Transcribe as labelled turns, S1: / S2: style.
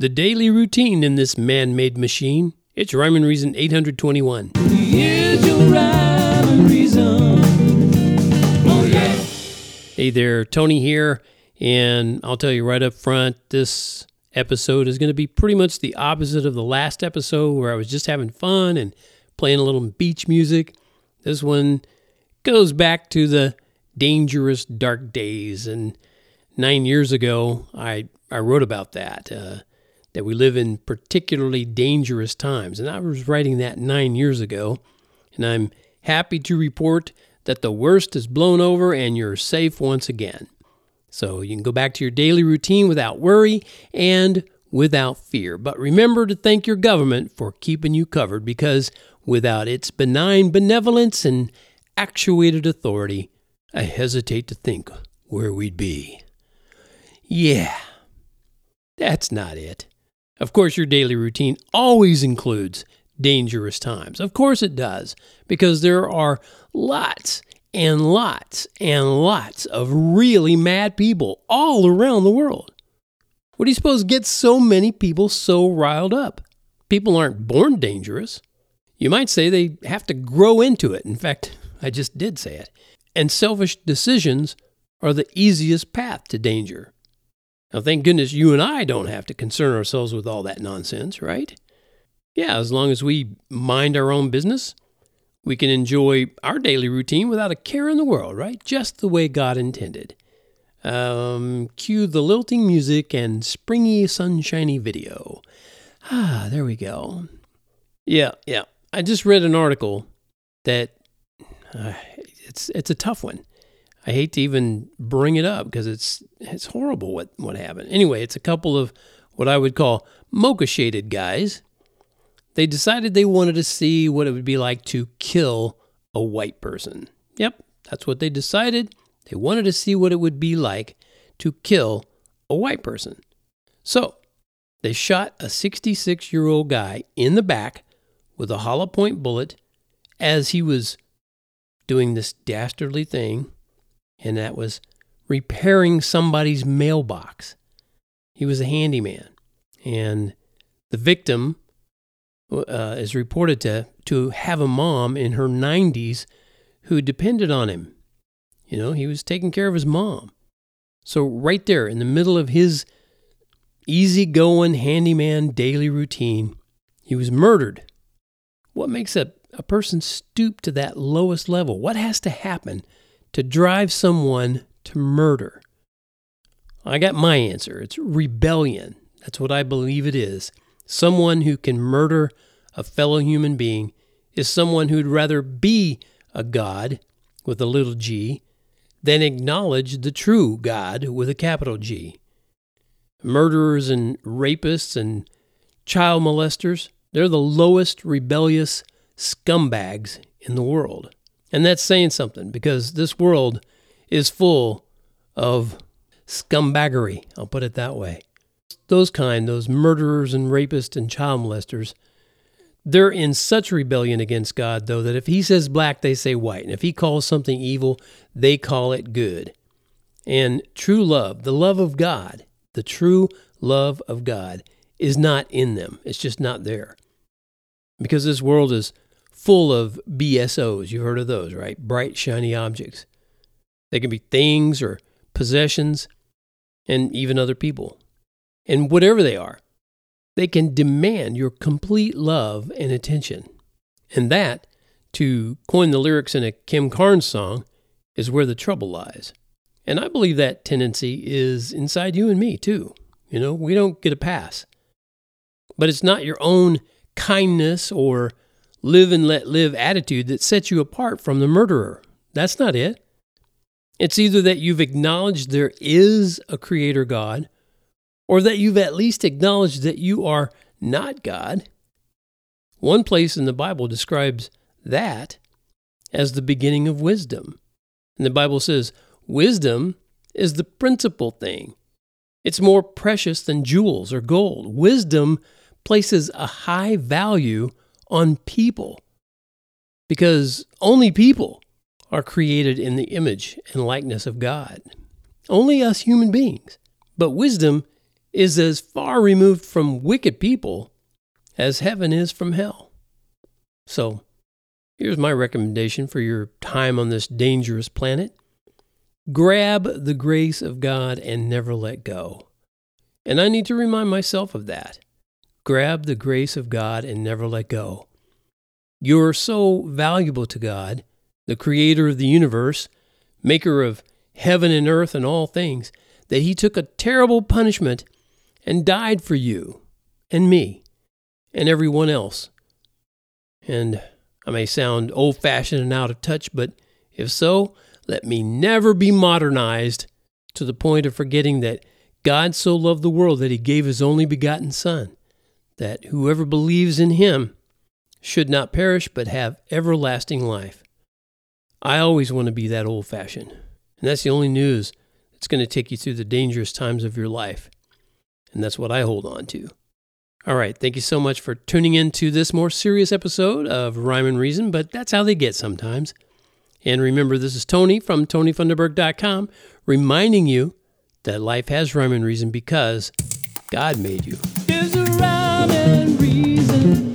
S1: The daily routine in this man made machine. It's Rhyme and Reason 821.
S2: Here's your rhyme and reason. Oh, yeah.
S1: Hey there, Tony here, and I'll tell you right up front this episode is going to be pretty much the opposite of the last episode where I was just having fun and playing a little beach music. This one goes back to the dangerous dark days, and nine years ago, I, I wrote about that. Uh, that we live in particularly dangerous times. And I was writing that nine years ago, and I'm happy to report that the worst is blown over and you're safe once again. So you can go back to your daily routine without worry and without fear. But remember to thank your government for keeping you covered because without its benign benevolence and actuated authority, I hesitate to think where we'd be. Yeah, that's not it. Of course, your daily routine always includes dangerous times. Of course, it does, because there are lots and lots and lots of really mad people all around the world. What do you suppose gets so many people so riled up? People aren't born dangerous. You might say they have to grow into it. In fact, I just did say it. And selfish decisions are the easiest path to danger. Now, thank goodness you and I don't have to concern ourselves with all that nonsense, right? Yeah, as long as we mind our own business, we can enjoy our daily routine without a care in the world, right? Just the way God intended. Um, cue the lilting music and springy, sunshiny video. Ah, there we go. Yeah, yeah. I just read an article that uh, it's it's a tough one. I hate to even bring it up because it's it's horrible what what happened. Anyway, it's a couple of what I would call mocha shaded guys. They decided they wanted to see what it would be like to kill a white person. Yep, that's what they decided. They wanted to see what it would be like to kill a white person. So, they shot a 66 year old guy in the back with a hollow point bullet as he was doing this dastardly thing and that was repairing somebody's mailbox. He was a handyman, and the victim uh, is reported to to have a mom in her 90s who depended on him. You know, he was taking care of his mom. So right there in the middle of his easygoing handyman daily routine, he was murdered. What makes a, a person stoop to that lowest level? What has to happen to drive someone to murder? I got my answer. It's rebellion. That's what I believe it is. Someone who can murder a fellow human being is someone who'd rather be a God with a little g than acknowledge the true God with a capital G. Murderers and rapists and child molesters, they're the lowest rebellious scumbags in the world. And that's saying something because this world is full of scumbaggery. I'll put it that way. Those kind, those murderers and rapists and child molesters, they're in such rebellion against God, though, that if He says black, they say white. And if He calls something evil, they call it good. And true love, the love of God, the true love of God, is not in them. It's just not there. Because this world is full of BSOs. You've heard of those, right? Bright, shiny objects. They can be things or possessions and even other people. And whatever they are, they can demand your complete love and attention. And that, to coin the lyrics in a Kim Carnes song, is where the trouble lies. And I believe that tendency is inside you and me, too. You know, we don't get a pass. But it's not your own kindness or live and let live attitude that sets you apart from the murderer. That's not it. It's either that you've acknowledged there is a creator God, or that you've at least acknowledged that you are not God. One place in the Bible describes that as the beginning of wisdom. And the Bible says, wisdom is the principal thing. It's more precious than jewels or gold. Wisdom places a high value on people because only people are created in the image and likeness of God. Only us human beings. But wisdom is as far removed from wicked people as heaven is from hell. So, here's my recommendation for your time on this dangerous planet grab the grace of God and never let go. And I need to remind myself of that. Grab the grace of God and never let go. You're so valuable to God, the creator of the universe, maker of heaven and earth and all things, that he took a terrible punishment and died for you and me and everyone else. And I may sound old fashioned and out of touch, but if so, let me never be modernized to the point of forgetting that God so loved the world that he gave his only begotten Son, that whoever believes in him should not perish but have everlasting life. I always want to be that old fashioned. And that's the only news that's going to take you through the dangerous times of your life. And that's what I hold on to. All right. Thank you so much for tuning in to this more serious episode of Rhyme and Reason, but that's how they get sometimes. And remember, this is Tony from TonyFunderburk.com reminding you that life has rhyme and reason because God made you
S2: rhyme and reason.